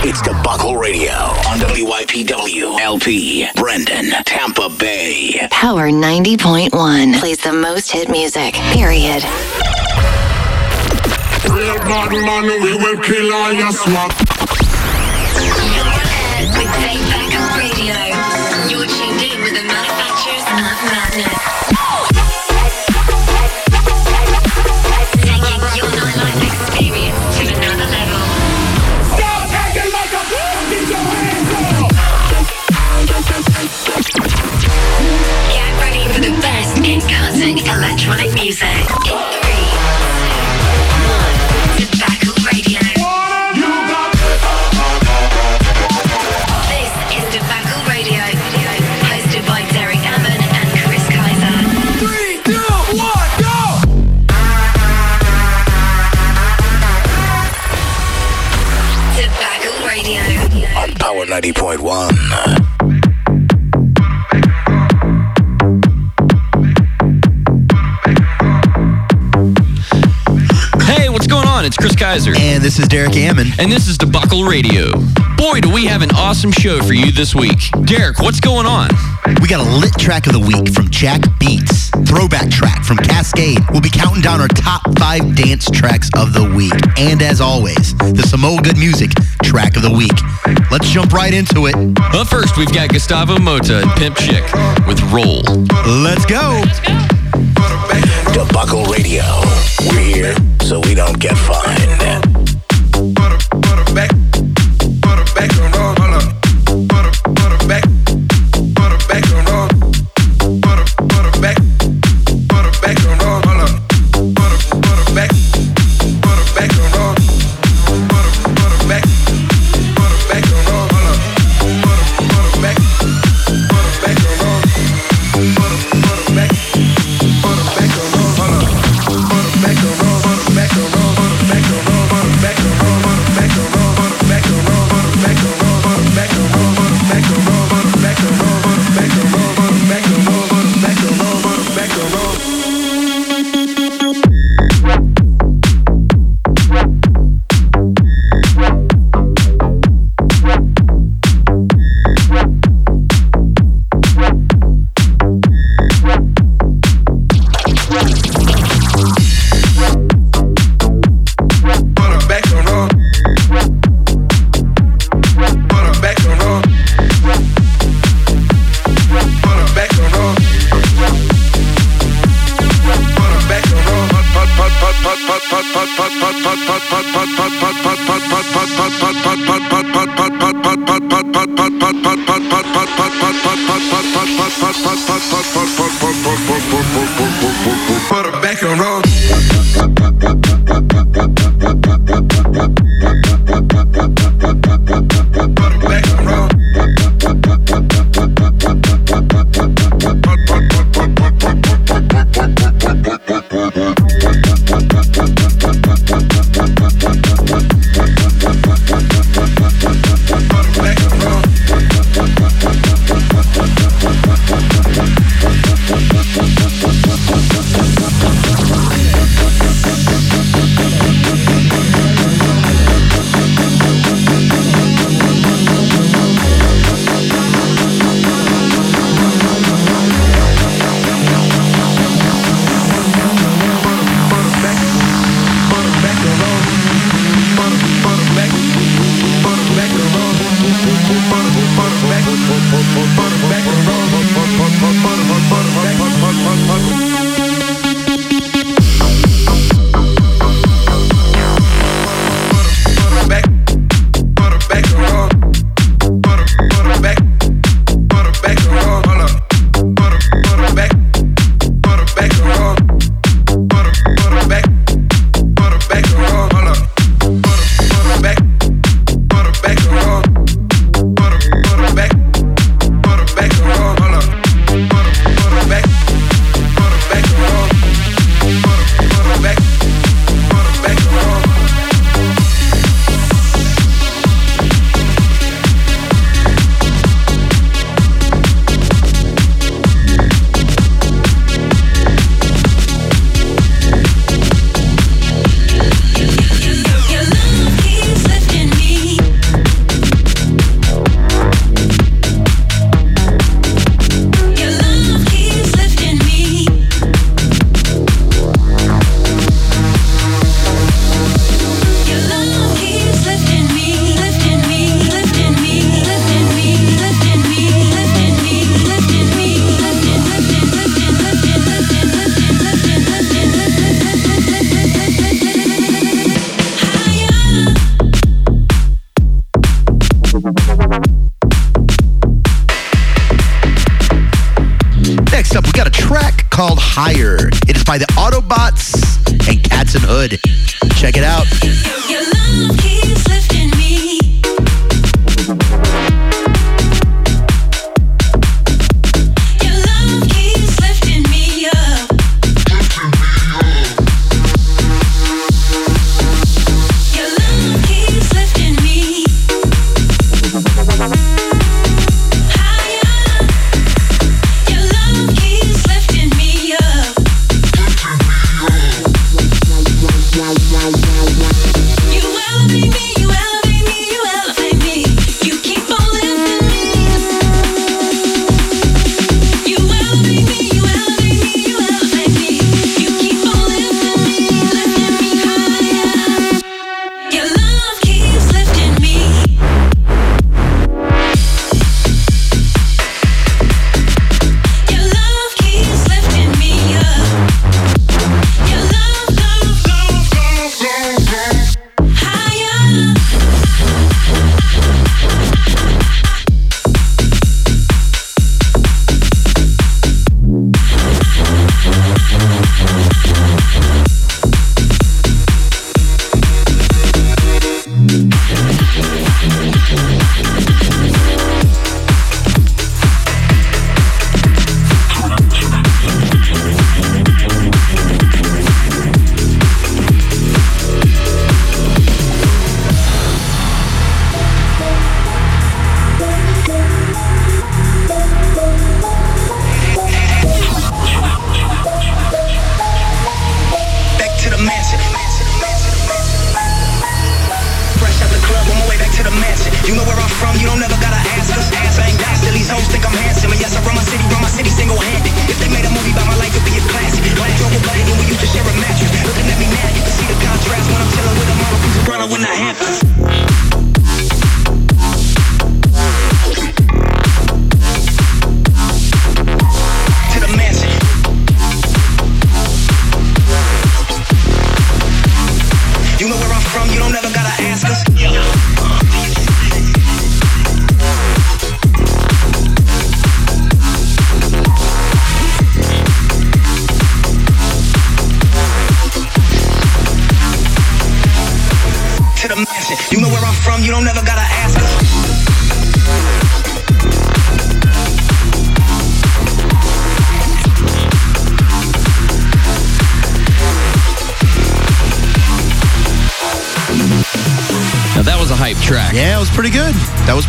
It's Debacle Radio on WYPW LP, Brandon, Tampa Bay. Power 90.1 plays the most hit music, period. Real bad man, we will kill all your swap. With Payback Radio, you're 90.1. Hey, what's going on? It's Chris Kaiser. And this is Derek Ammon. And this is Debacle Radio. Boy, do we have an awesome show for you this week. Derek, what's going on? We got a lit track of the week from Jack Beats. Throwback track from Kaskade. We'll be counting down our top five dance tracks of the week. And as always, the Samoa Good Music track of the week. Let's jump right into it. But first, we've got Gustavo Mota and Pimp Chick with Roll. Let's go. Debacle Radio. We're here so we don't get fined.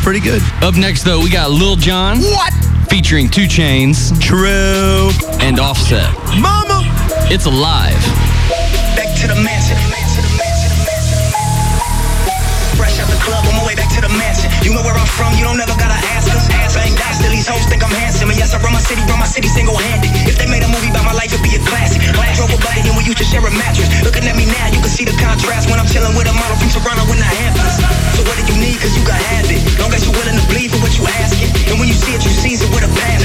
Pretty good. Up next though, we got Lil Jon. What? Featuring 2 Chainz True. and Offset. Mama. It's alive. Back to the mansion. Fresh out the club, on my way back to the mansion. You know where I'm from, you don't ever gotta ask us. Ass ain't got still these hoes think I'm handsome. And yes, I run my city, run my city single handed. If they made a movie about my life, it'd be a classic. Glass drove a buddy, and we used to share a mattress. Looking at me now, you can see the contrast when I'm chilling with a model from Toronto in the Hamptons. So what do you need? Cause you got have it. Long as you're willing to bleed for what you asking. And when you see it, you seize it with a pass.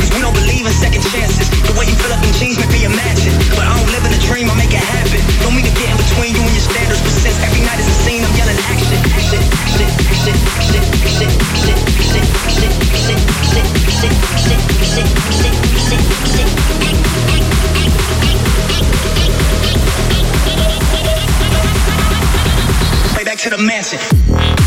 Cause we don't believe in second chances. The way you fill up in jeans make me imagine. But I don't live in a dream, I make mansion.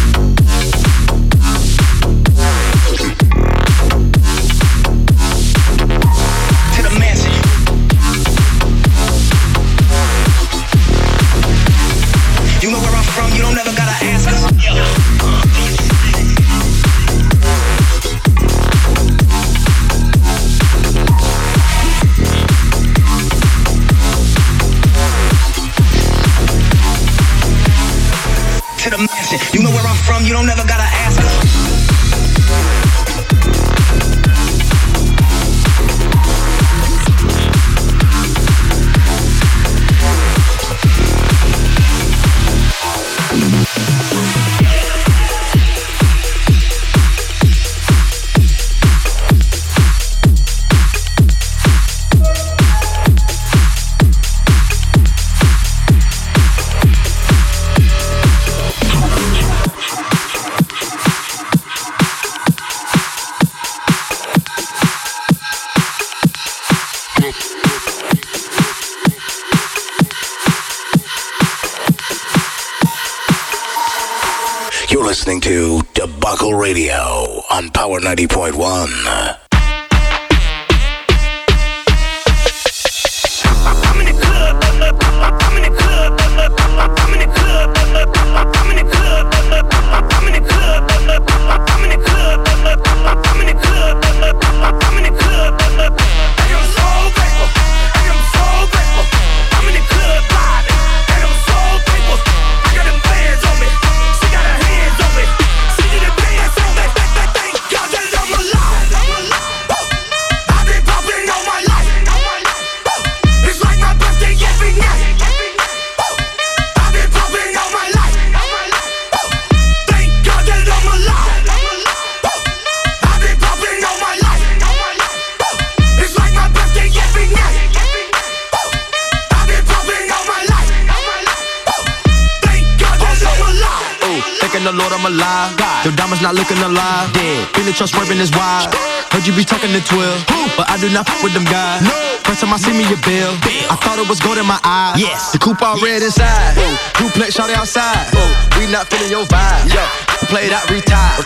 All red inside. Ooh, duplex shot outside. Ooh, we not feeling your vibe. Yo, play that retire.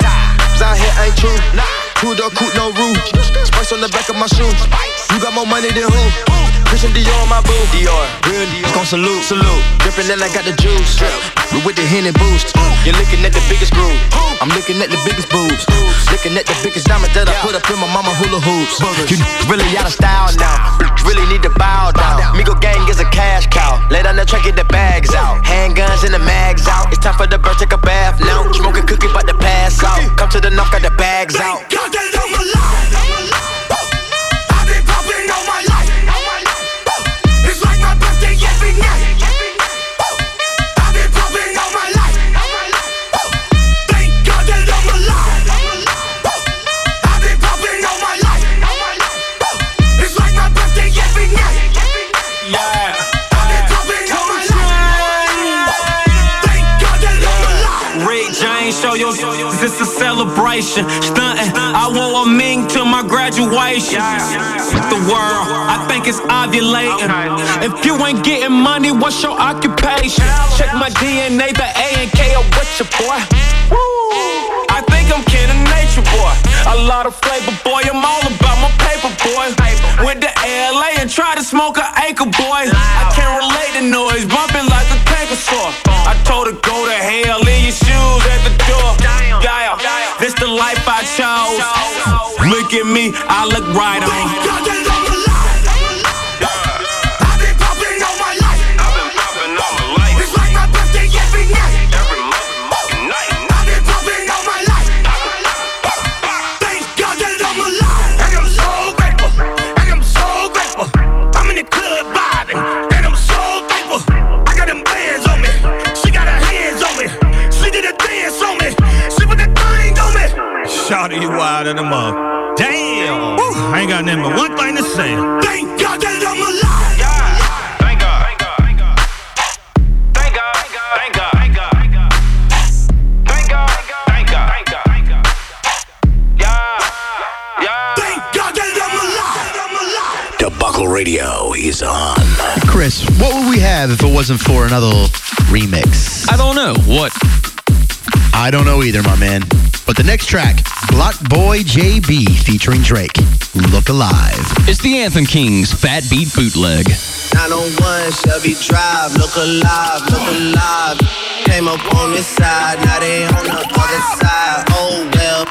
Cause out here ain't true. Two door coupe, no roof. Spice on the back of my shoe. You got more money than who? Christian Dior on my boo. Dior. Real Dior. Gon' salute. Salute. Drippin' and I got the juice. We with the Henny boost. You're looking at the biggest groove. I'm looking at the biggest boobs. Looking at the biggest diamond that I put up in my mama hula hoops. You really out of style now. Really need to bow down. Migo gang is a cash cow. Lay down the track, get the bags out. Handguns and the mags out. It's time for the bird, take a bath now. Smoking cookie, but the pass out. Come to the knock, got the bags out. God that I'm alive. I've celebration. Stunting, I want a ming to my graduation. With the world, I think it's ovulating. If you ain't getting money, what's your occupation? Check my DNA, the A and K are with your boy. Woo. I think I'm kin of nature, boy. A lot of flavor, boy. I'm all about my paper, boy. Went to LA and tried to smoke an acre, boy. I can't relate to noise, bumping like Look at me, I look right on. loud in the mug. Damn! Woo, I ain't got nothing but one thing to say. Thank God that I'm alive! Radio is on. Chris, what would we have if it wasn't for another remix? I don't know. What I don't know either, my man. But the next track, Block Boy JB featuring Drake, Look Alive. It's the Anthem Kings Fat Beat Bootleg. 901 Shelby Drive, look alive, look alive. Came up on this side, now they on the other side. Oh well,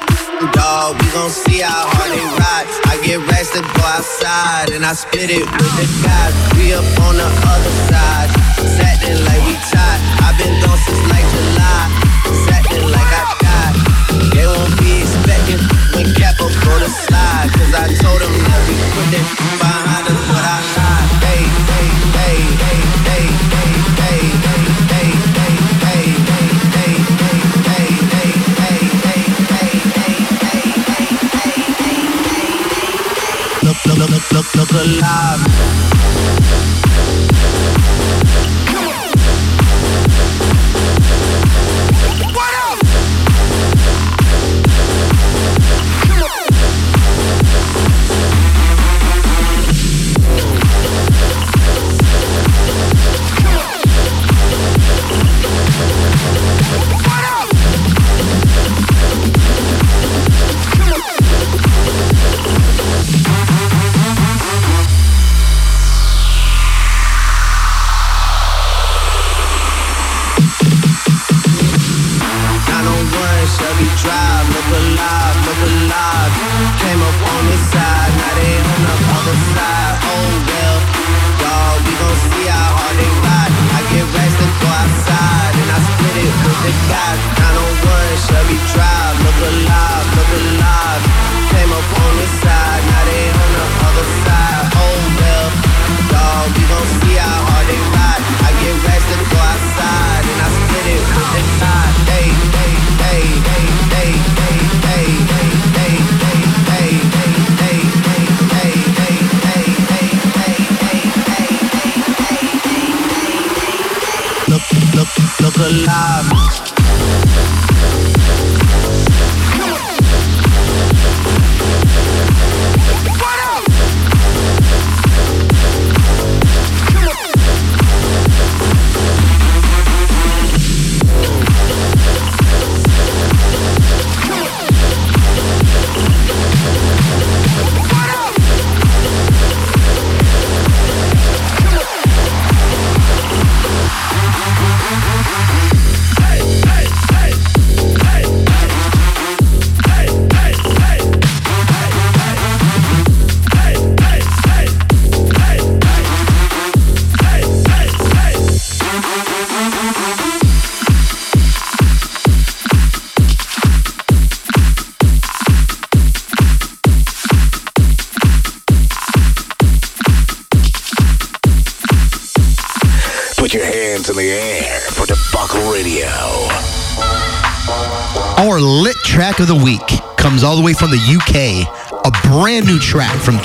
dog, we gon' see how hard they ride. I get racks to go outside, and I spit it with the guys. We up on the other side, satin like we tied. I've been gone since like go to I told them that we put them behind us, what I hey, hey, hey, hey, hey, hey, hey, hey, hey, hey, hey, hey, hey, Look, look, look, look, look alive.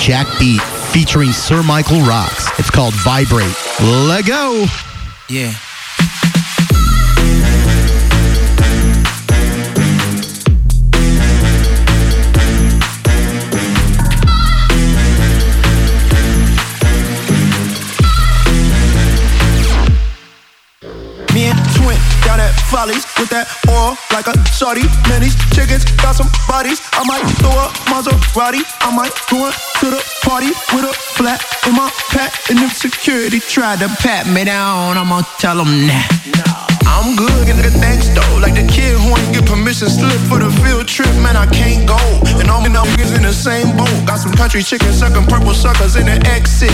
Jack Beat featuring Sir Michael Rocks. It's called Vibrate. Let go. Yeah. Shorty. Man, chickens got some bodies. I might throw a Maserati. I might go to the party with a flat in my pack. And if security tried to pat me down, I'ma tell them nah. I'm good in the thanks though. Like the kid who ain't get permission slip for the field trip, man, I can't go. And all my niggas in the same boat. Got some country chickens sucking purple suckers in the X6.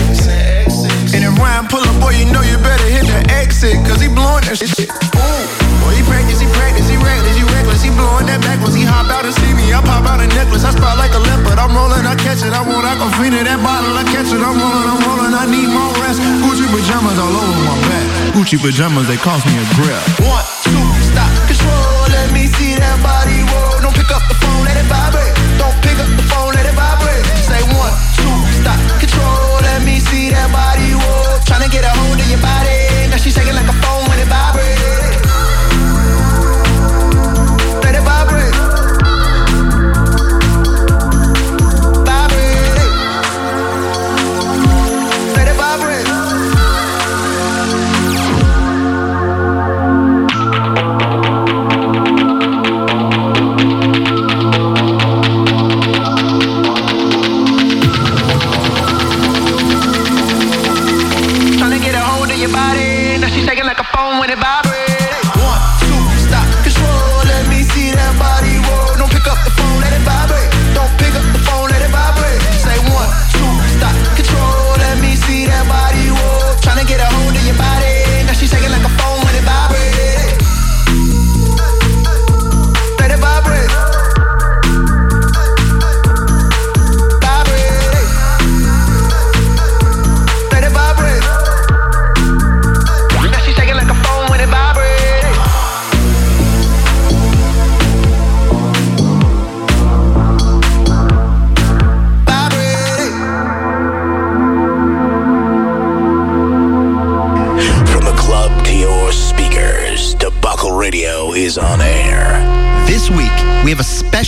And if Ryan pull up, boy, you know you better hit the exit, cause he blowing that shit. Ooh, boy, he practice, he practice, he reckless, he reckless, he blowing that backwards. He hop out and see me, I pop out a necklace. I spot like a leopard, I'm rolling, I catch it. I want Aquafina, that bottle, I catch it. I'm rolling, I'm rolling, I need more rest. Gucci pajamas all over my back. Gucci pajamas, they cost me a grip. One, two, stop, control, let me see that body roll. Don't pick up the phone, let it vibrate. Don't pick up the phone, let it vibrate. Say one, two, stop, control, let me see that body roll. Tryna get a hold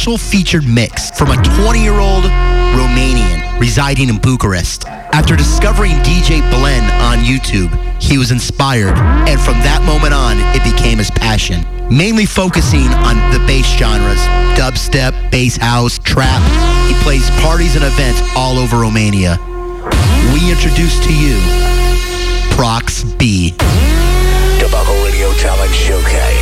special featured mix from a 20 year old Romanian residing in Bucharest. After discovering DJ Blen on YouTube, he was inspired, and from that moment on, it became his passion. Mainly focusing on the bass genres dubstep, bass house, trap. He plays parties and events all over Romania. We introduce to you Prox B. Debacle Radio Talent Showcase.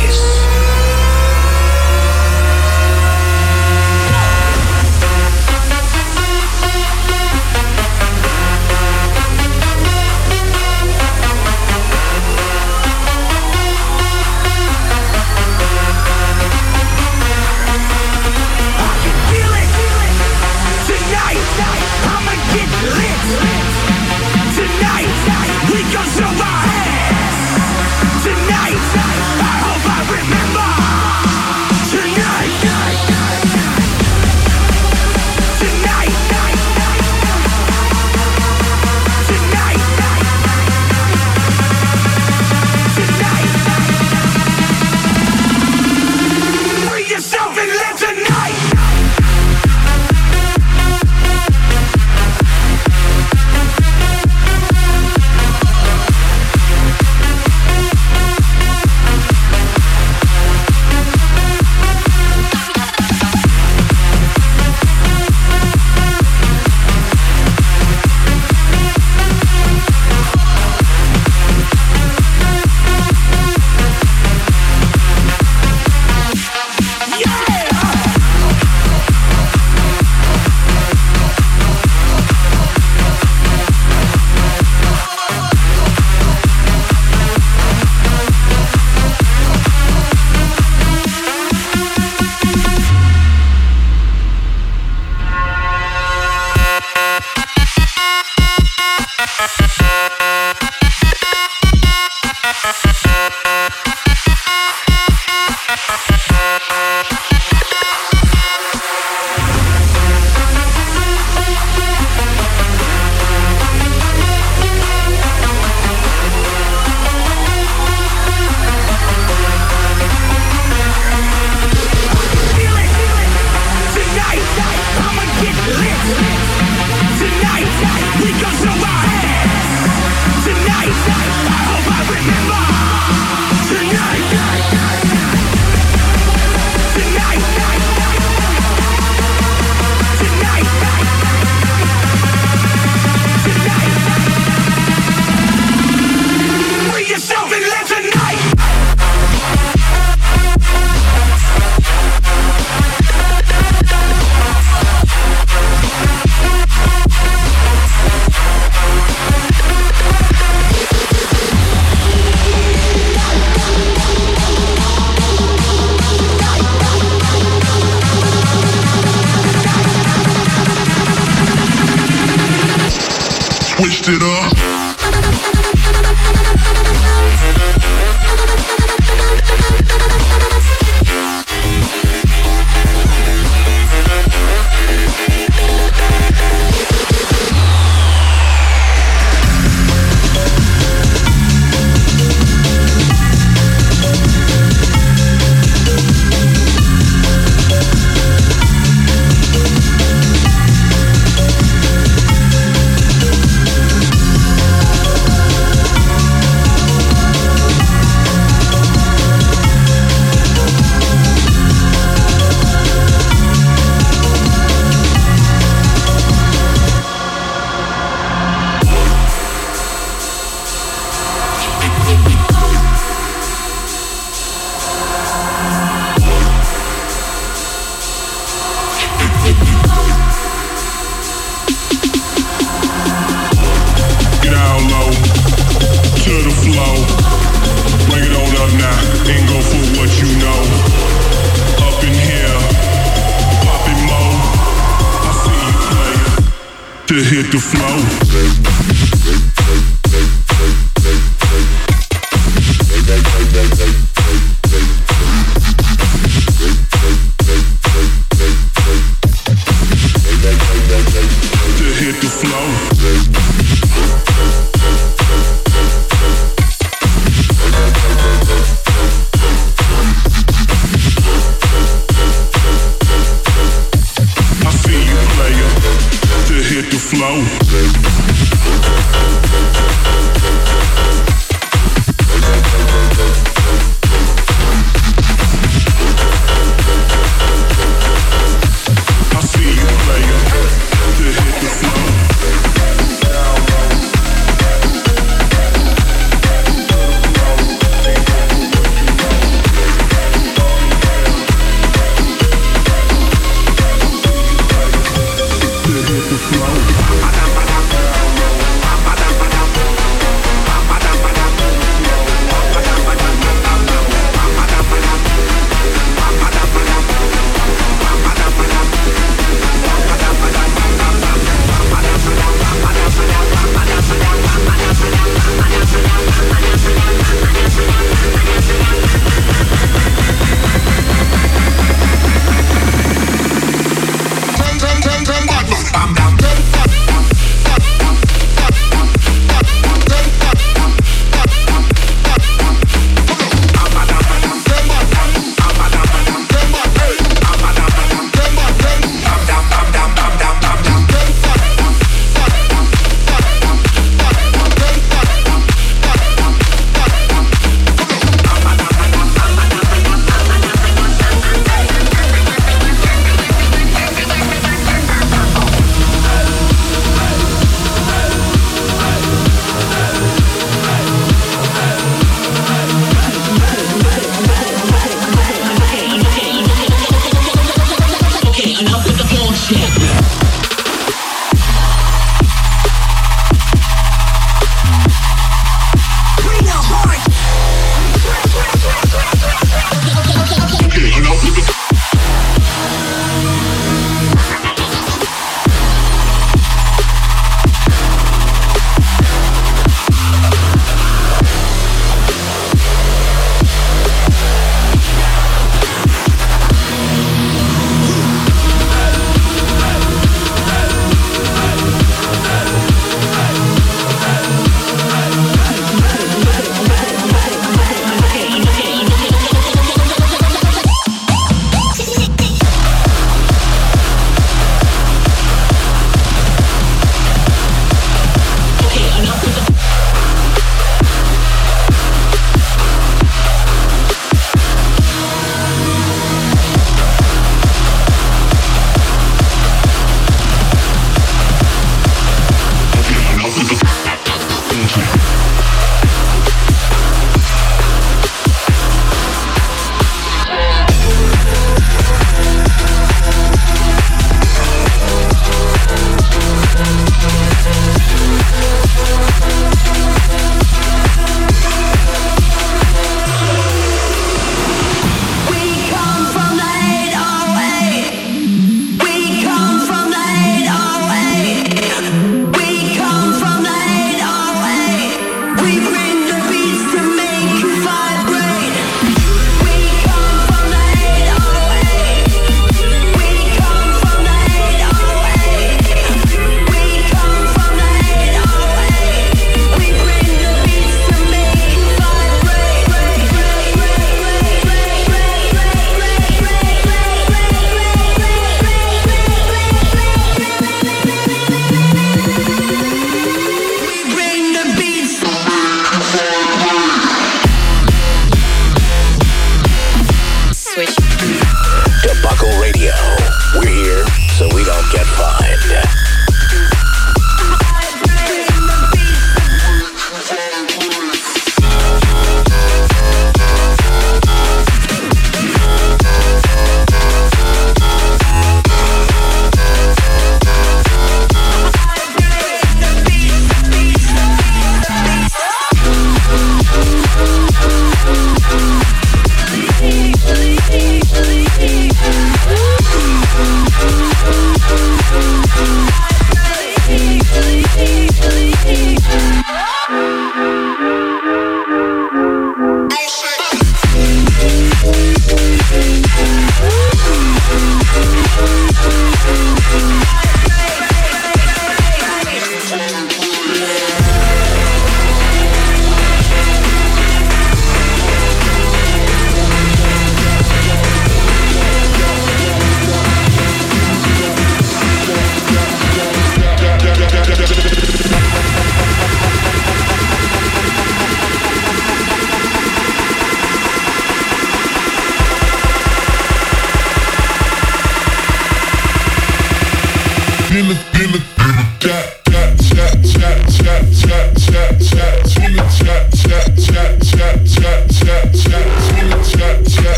flow.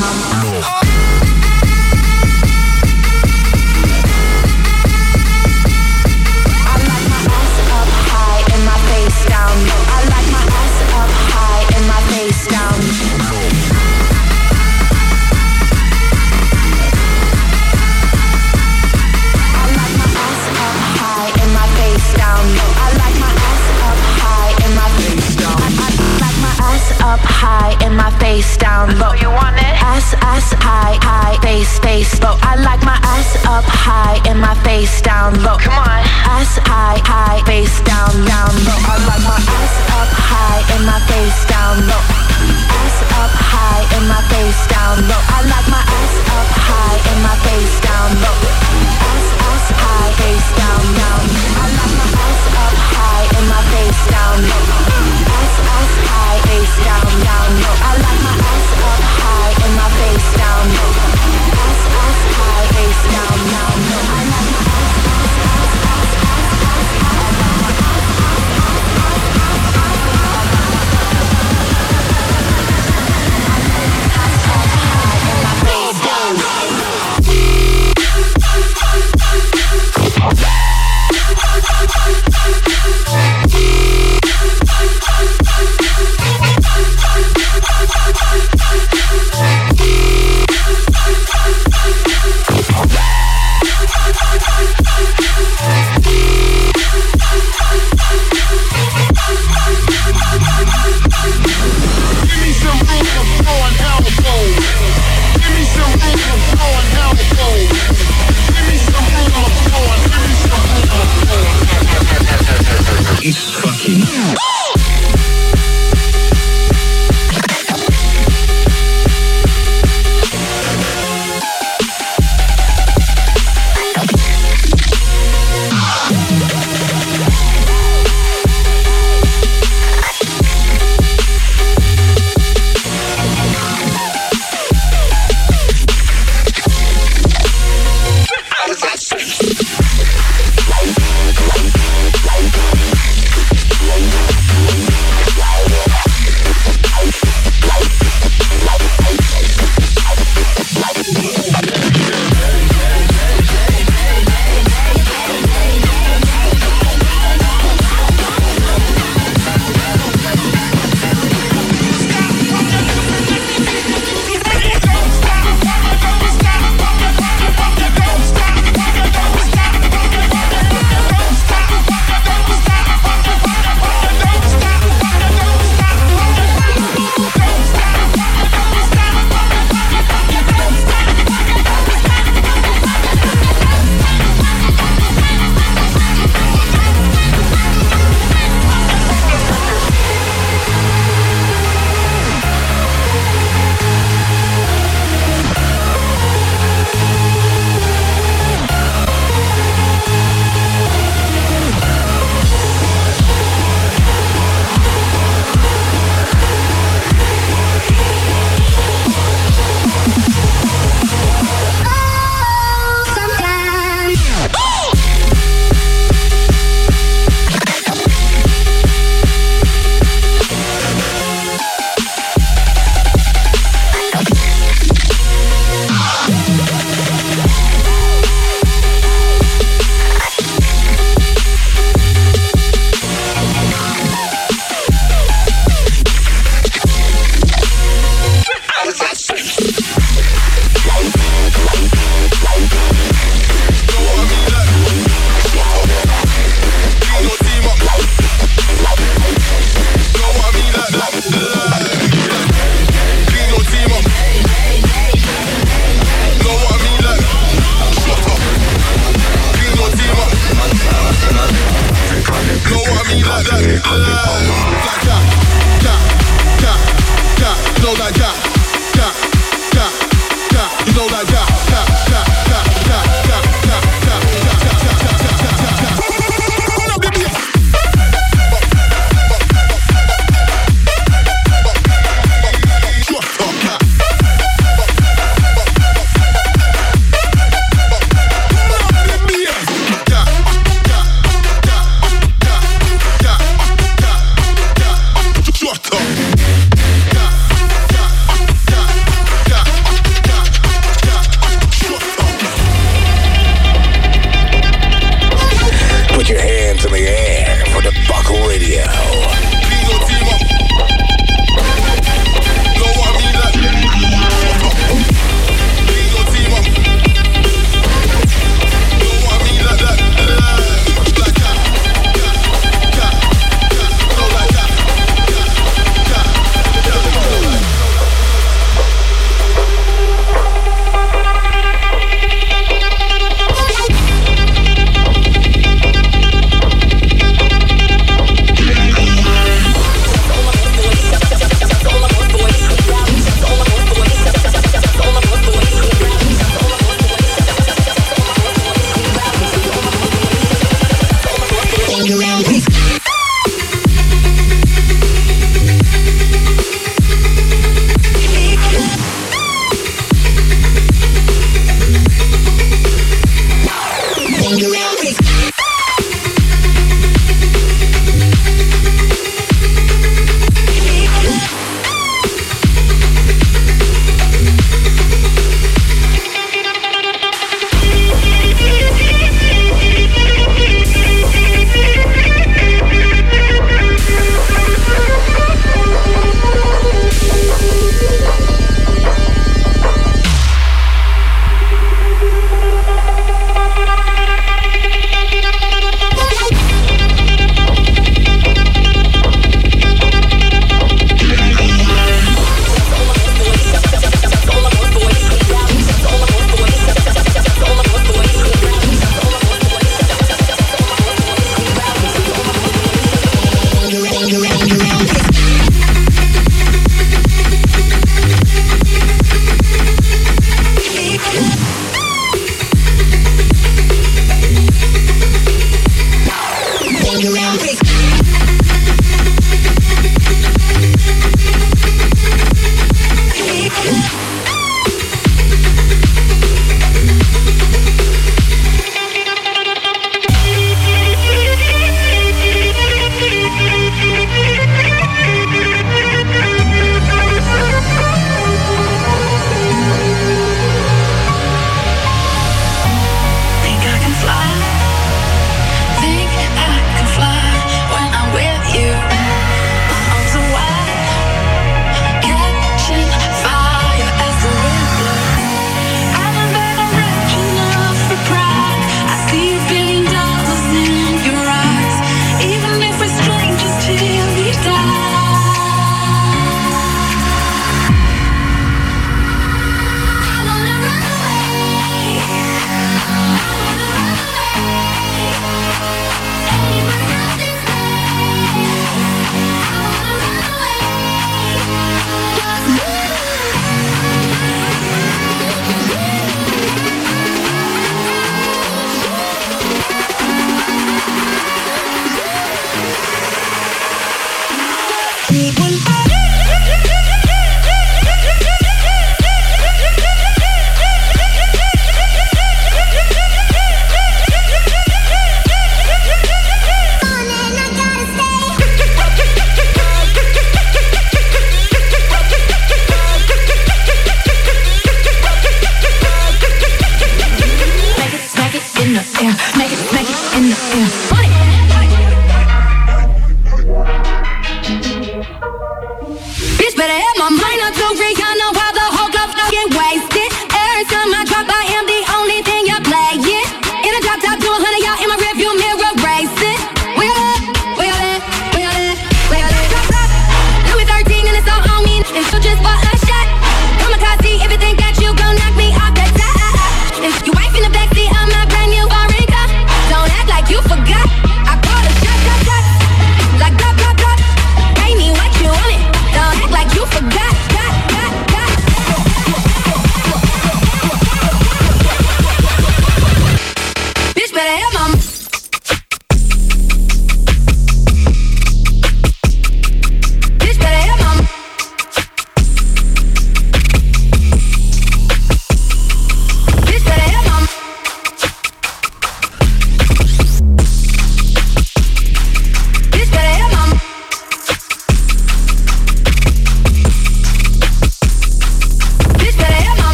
Face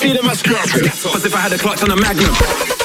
feeling my. Cause if I had a clutch on a magnum.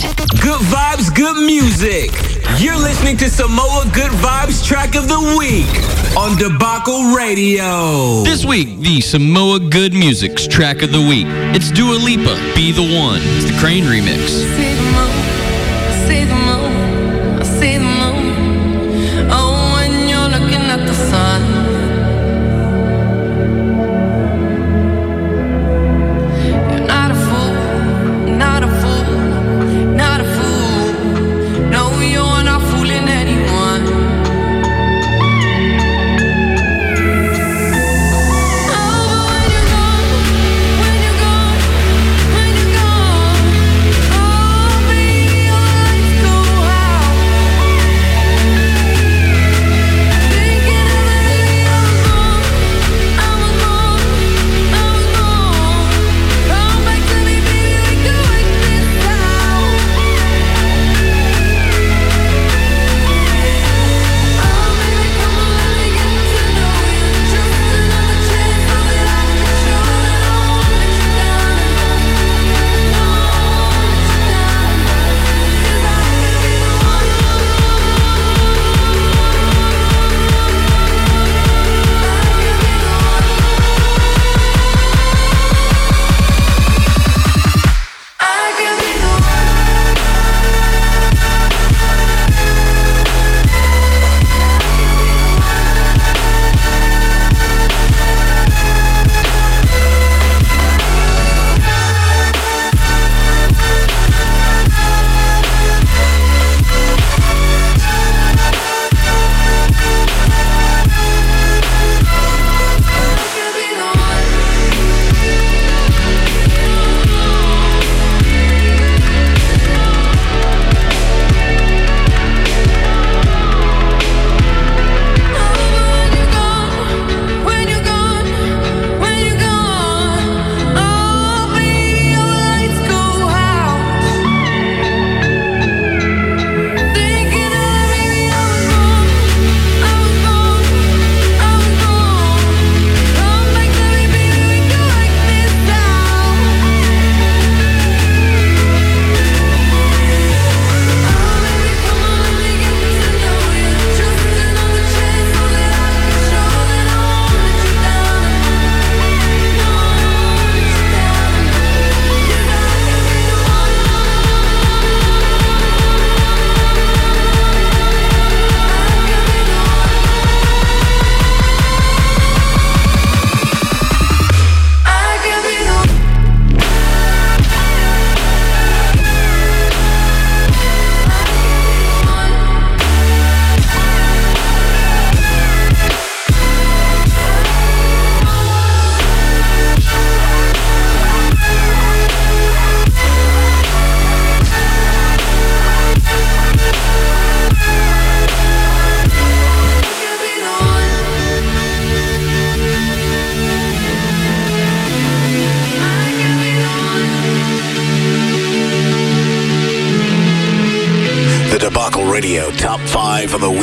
Period. Good vibes, good music. You're listening to Samoa Good Vibes track of the week on Debacle Radio. This week, the Samoa Good Music's track of the week. It's Dua Lipa, Be the One. It's the Crane remix. 5 of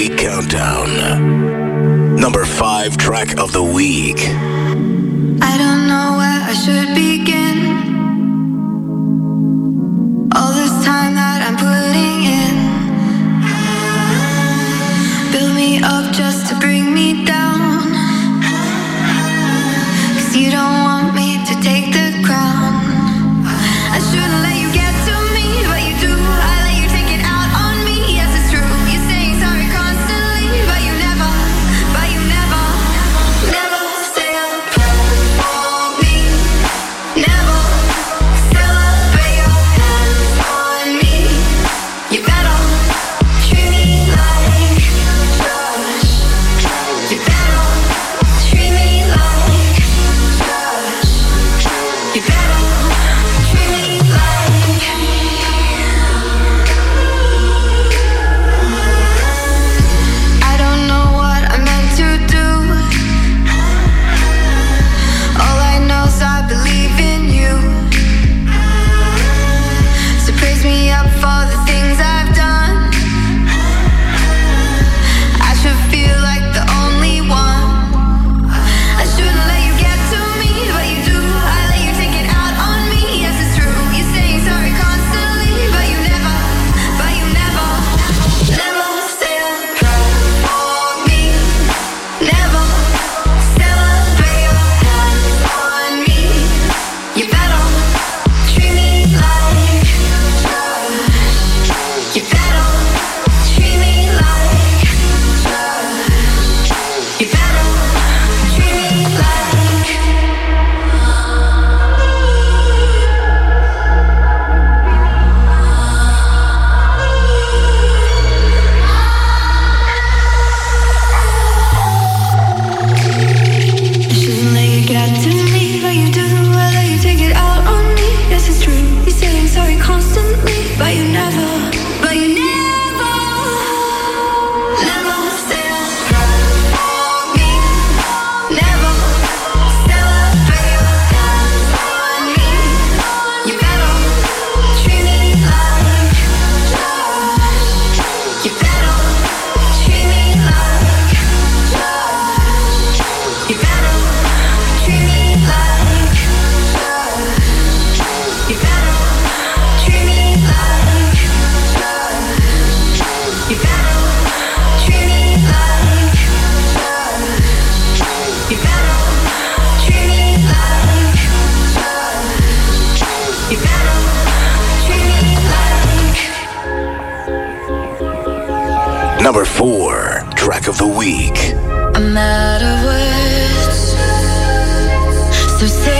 So say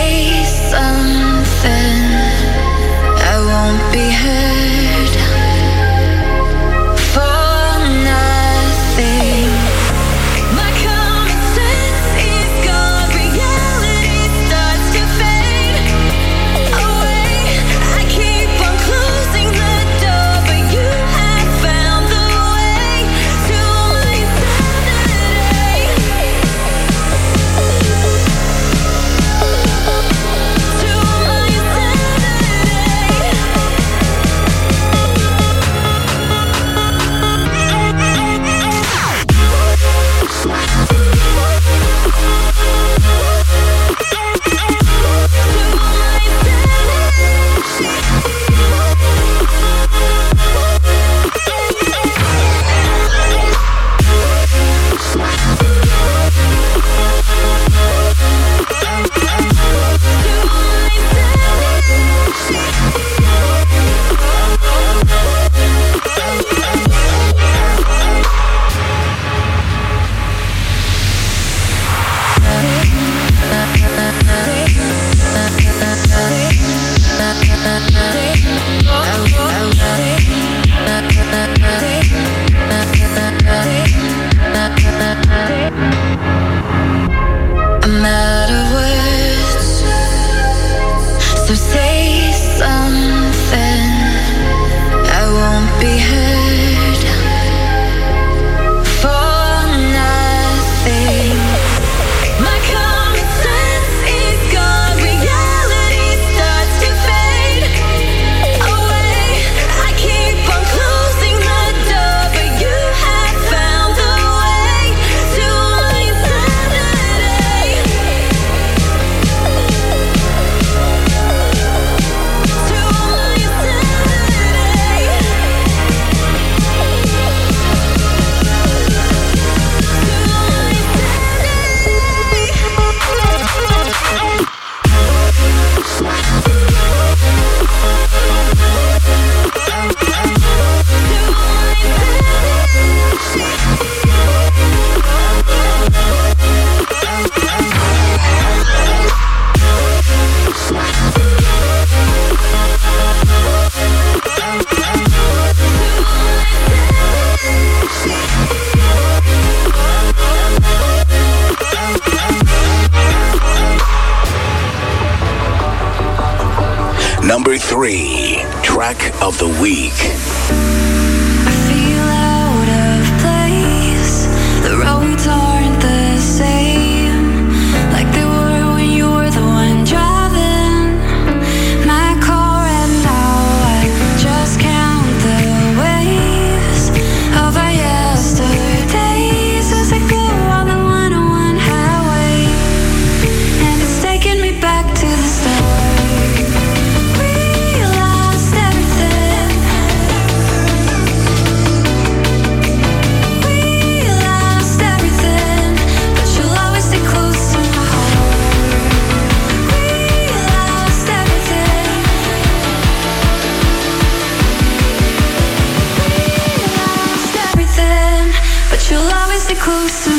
close to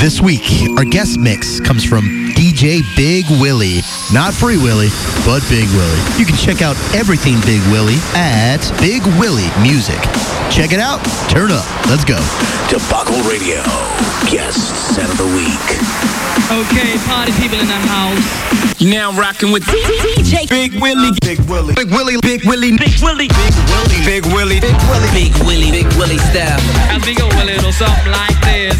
This week, our guest mix comes from DJ Big Willie. Not Free Willie, but Big Willie. You can check out everything Big Willie at Big Willie Music. Check it out. Turn up. Let's go. Debacle Radio, guest set of the week. Okay, party people in the house. You now rocking with DJ Big Willie. Big Willie. Big Willie, Big Willie, Big Willie. Big Willie. Big Willie, Big Willie style. I think a Willie or something like this.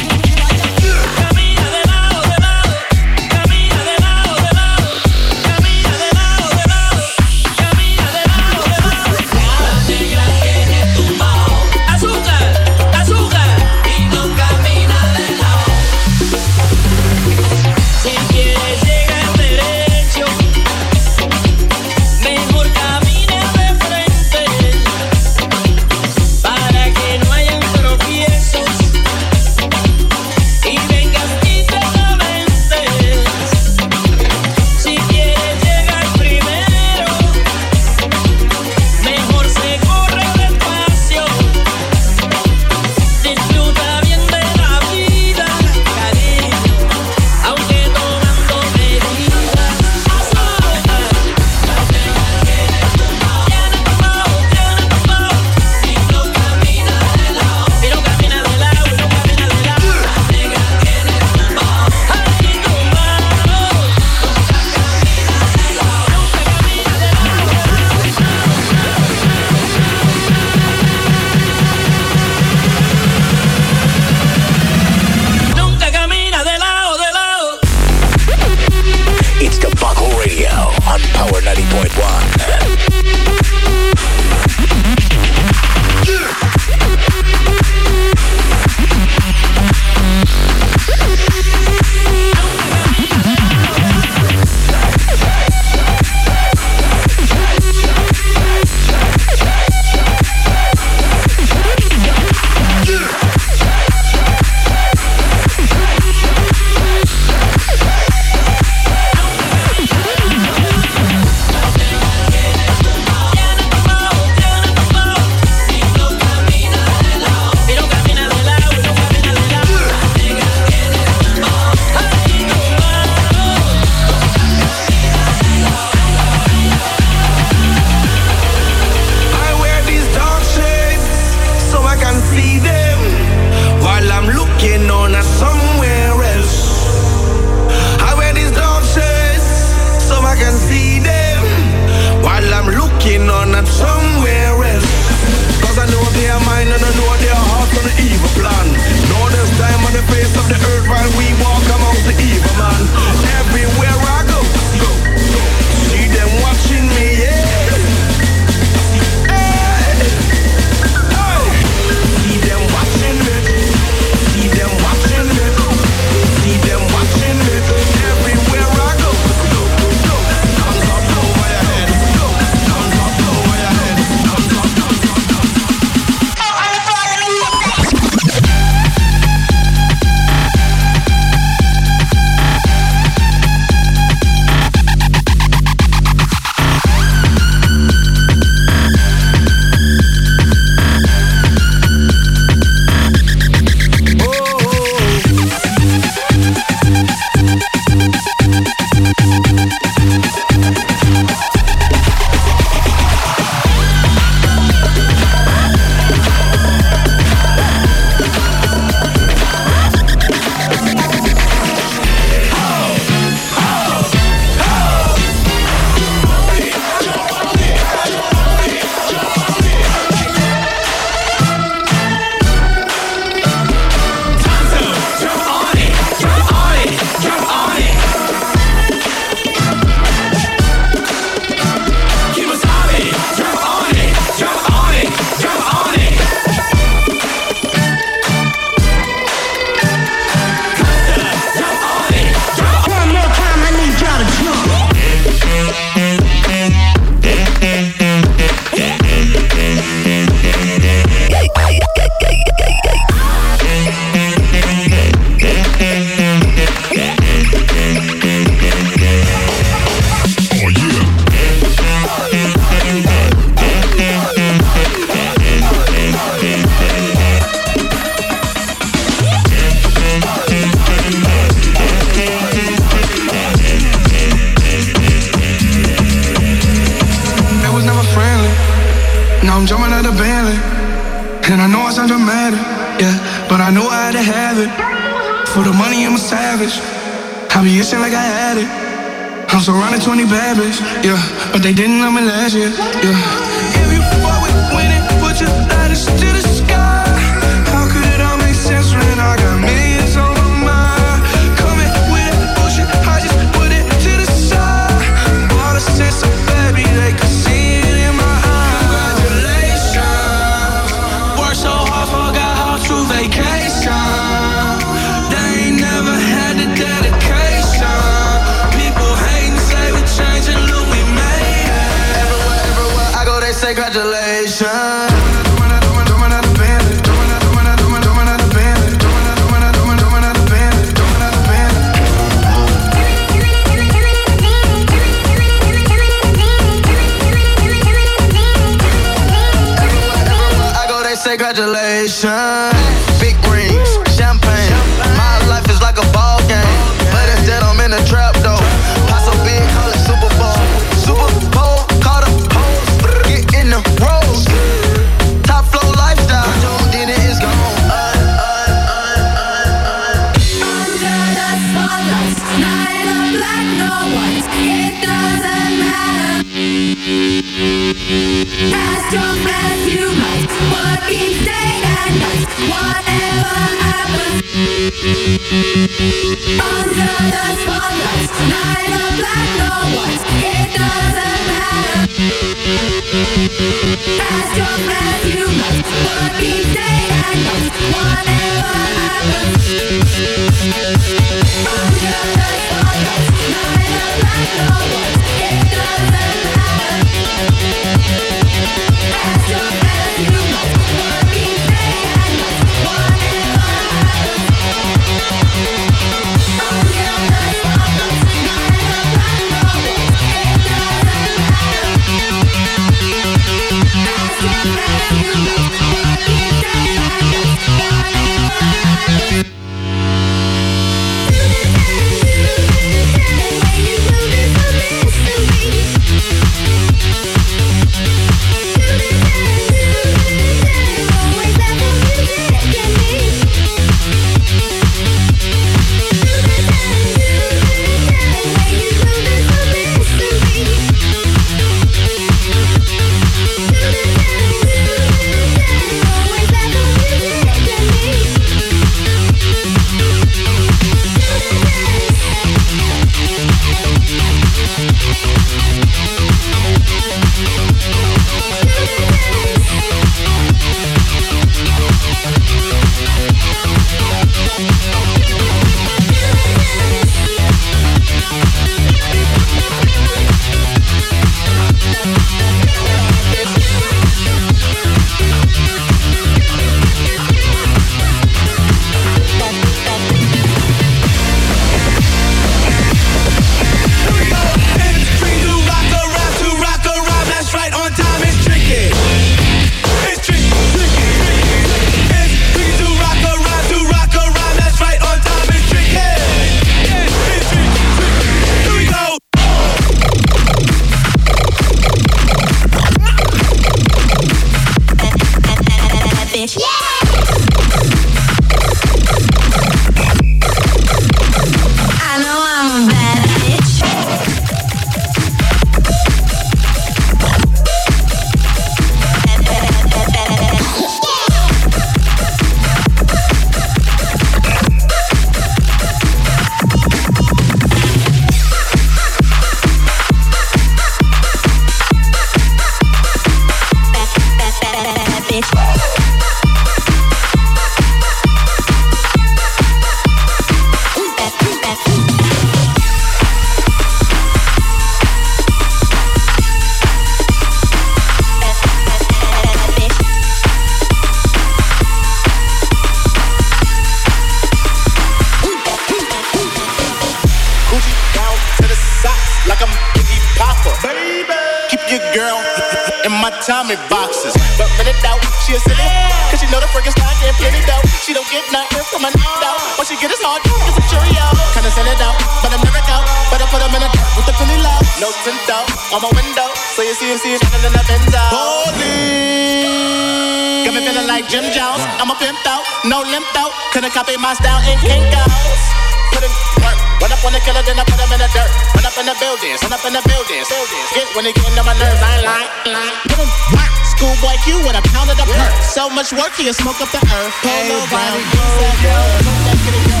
much work, you smoke up the earth. Everybody go, go, go.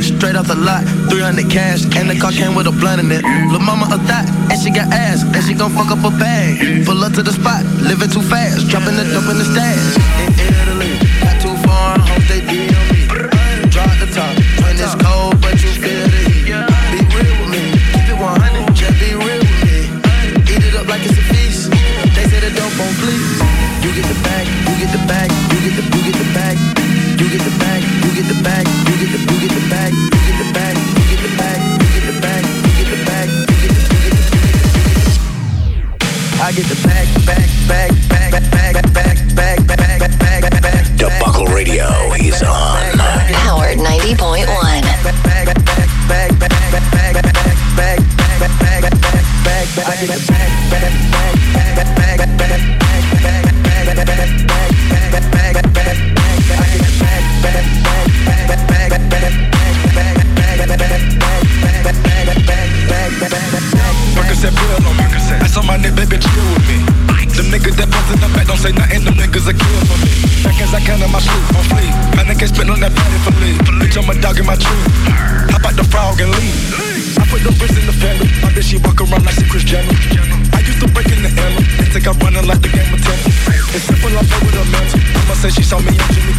Straight off the lot, 300 cash, and the car came with a blunt in it. Lil' mama a thot, and she got ass, and she gon' fuck up a bag. Pull up to the spot, living too fast, dropping the dump in the stash. In Italy, not too far, I hope they DM me. Drop the top, when it's cold. It's simple, I'm with a mansion. Mama said she saw me on Jimmy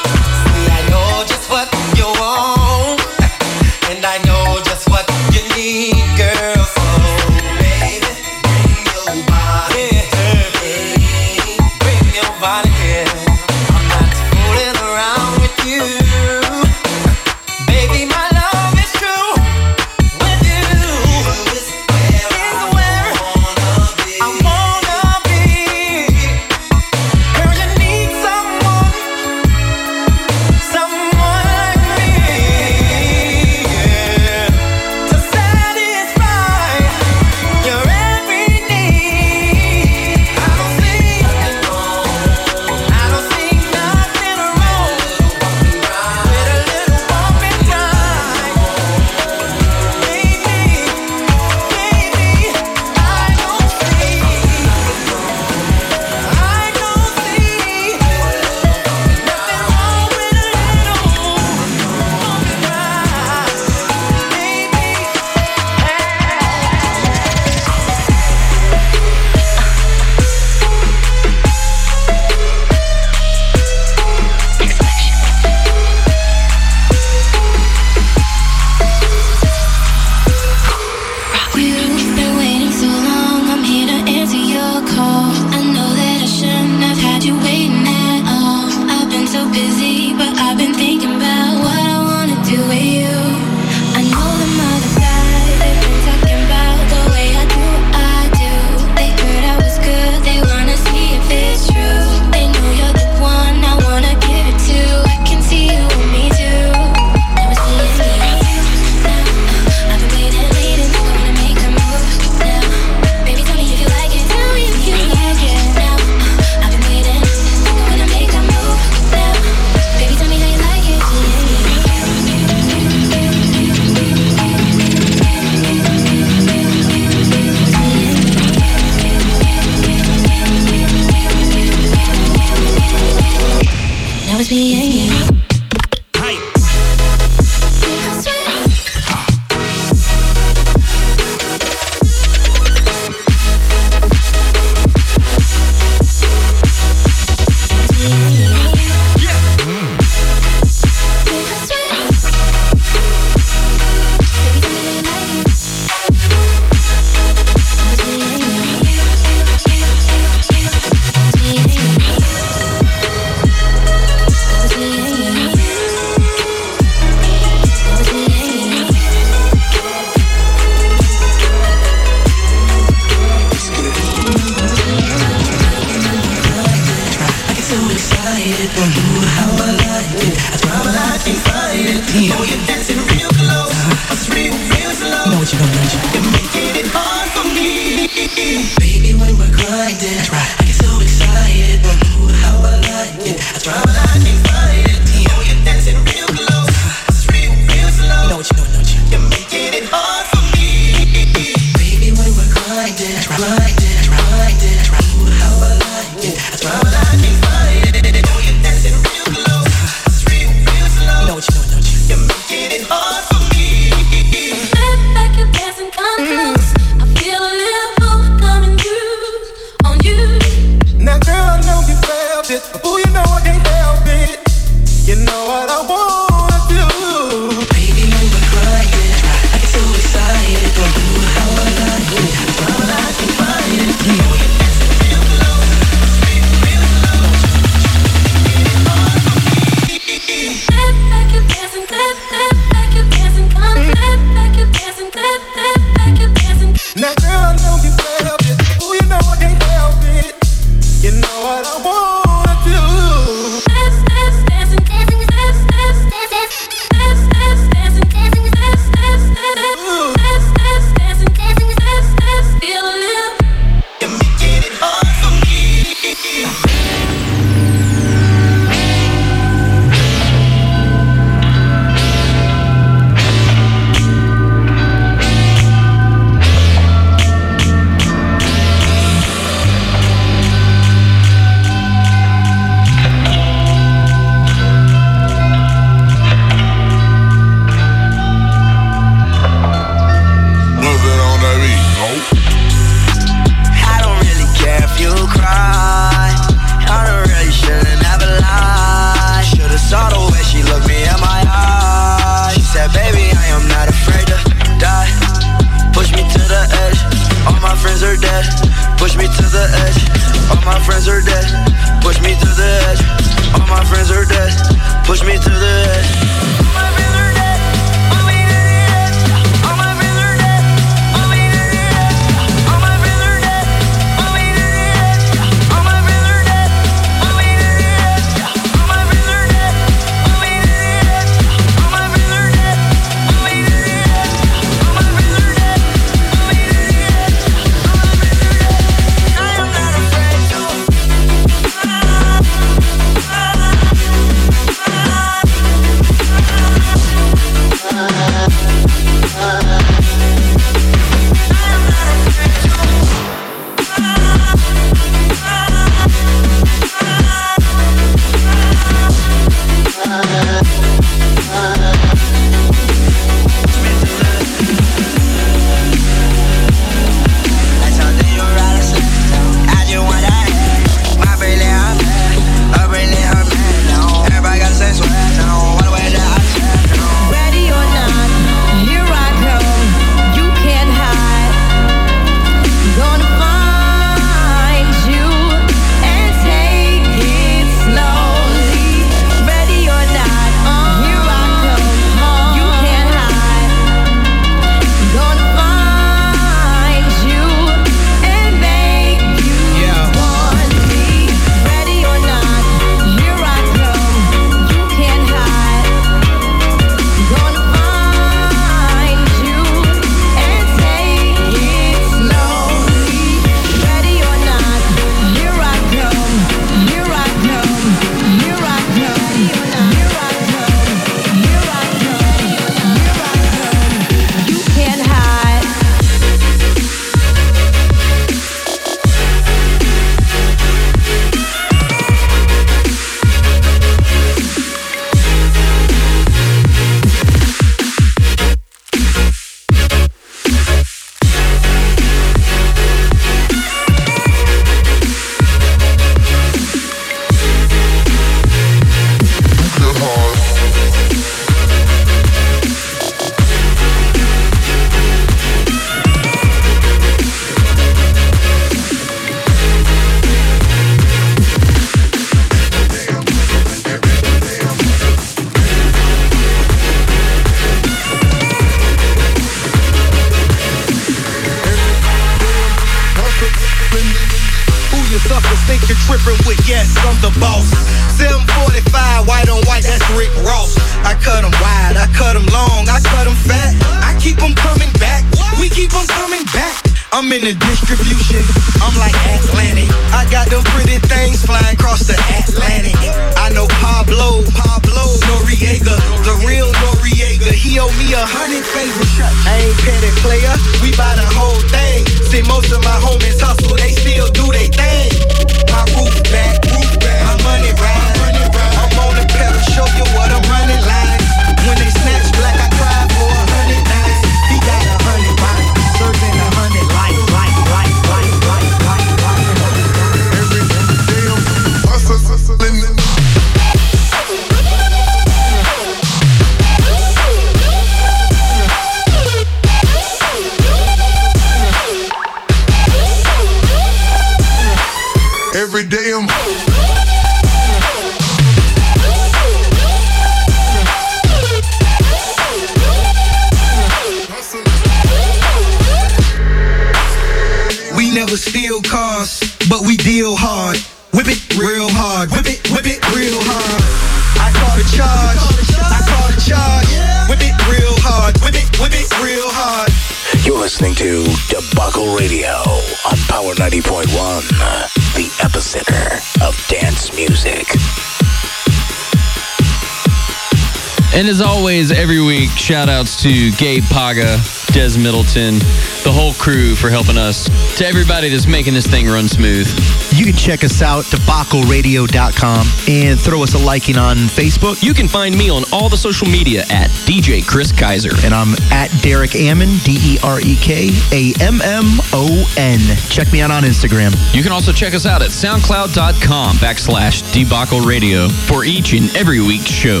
always, every week, shout outs to Gabe Paga, Des Middleton, the whole crew for helping us, to everybody that's making this thing run smooth. You can check us out, debacleradio.com, and throw us a liking on Facebook. You can find me on all the social media at DJ Chris Kaiser. And I'm at Derek Ammon, D E R E K A M M O N. Check me out on Instagram. You can also check us out at soundcloud.com backslash debacle radio for each and every week's show.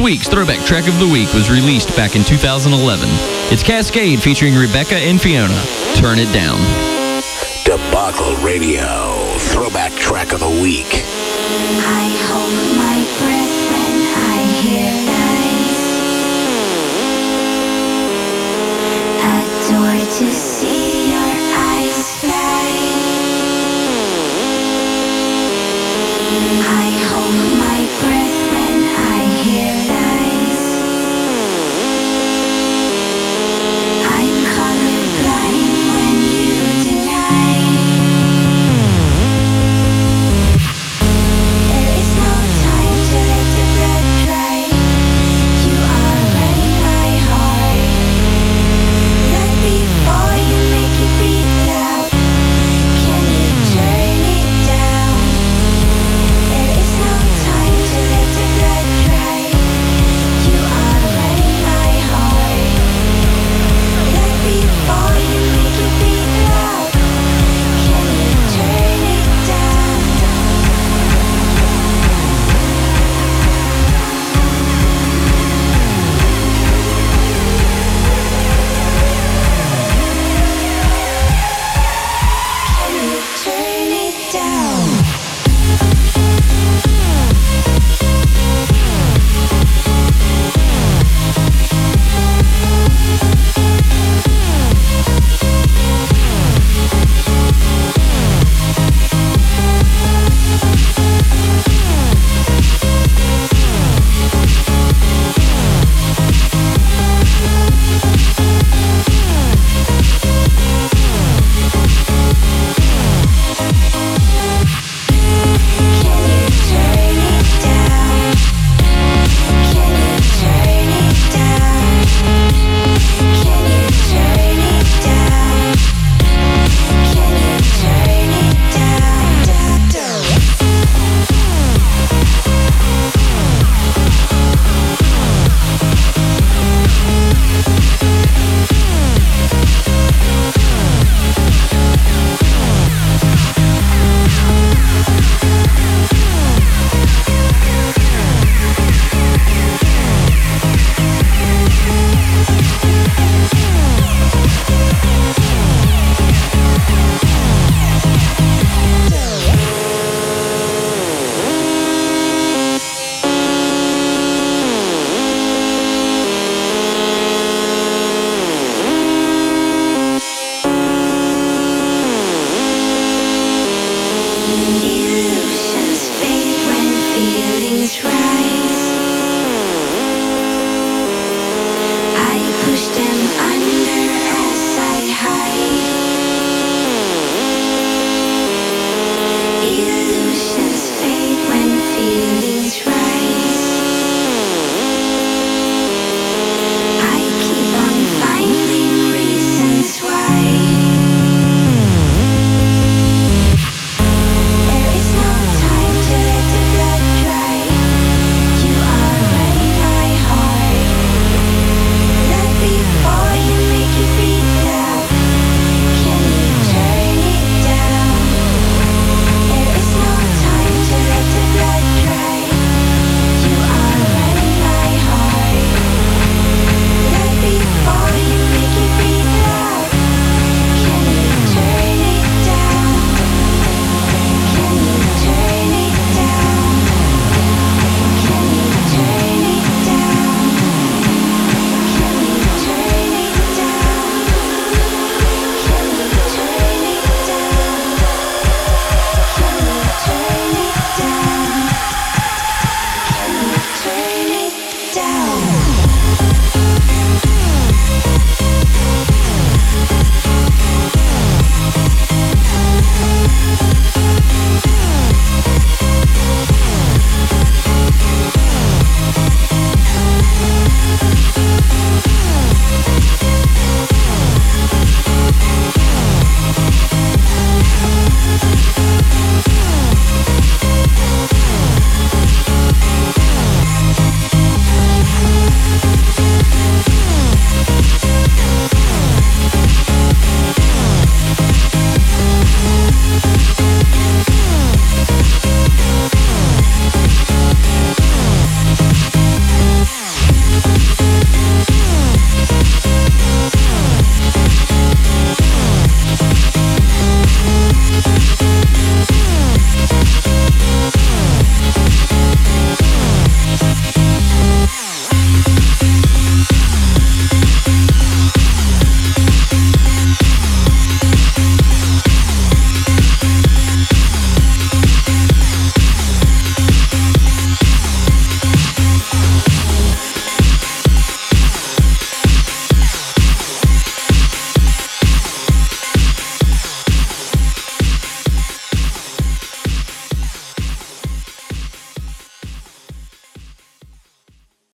Week's Throwback Track of the Week was released back in 2011. It's Kaskade featuring Rebecca and Fiona. Turn It Down. Debacle Radio, Throwback Track of the Week. I hold my breath. when I hear lies. A door to